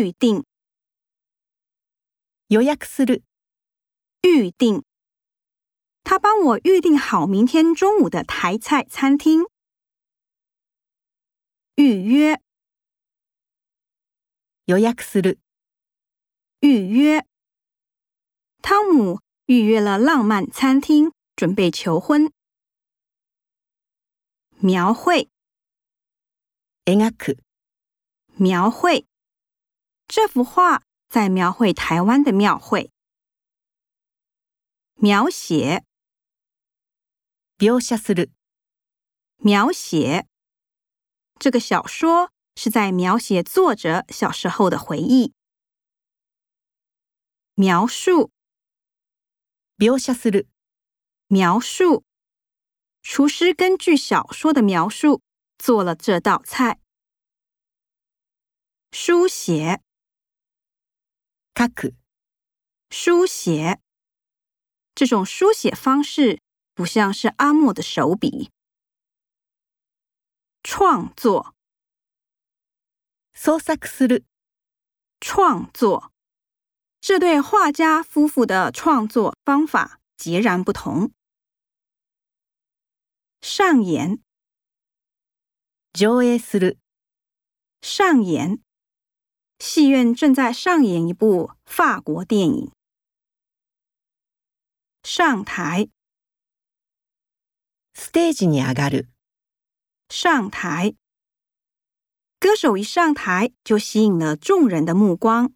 预定，予約する、预定。他帮我预定好明天中午的台菜餐厅。预约，予約する、预约。汤姆预约了浪漫餐厅，准备求婚。描绘，描く、描绘。 这幅画在描绘台湾的庙会。描写，描写する、描写。这个小说是在描写作者小时候的回忆。描述，描写する、描述。厨师根据小说的描述做了这道菜。书写， 書く、书写。这种书写方式不像是阿莫的手笔。创作，創作する、创作。这对画家夫妇的创作方法截然不同。上演，上映する、上演。 戏院正在上演一部法国电影。上台，ステージに上がる、上台。歌手一上台就吸引了众人的目光。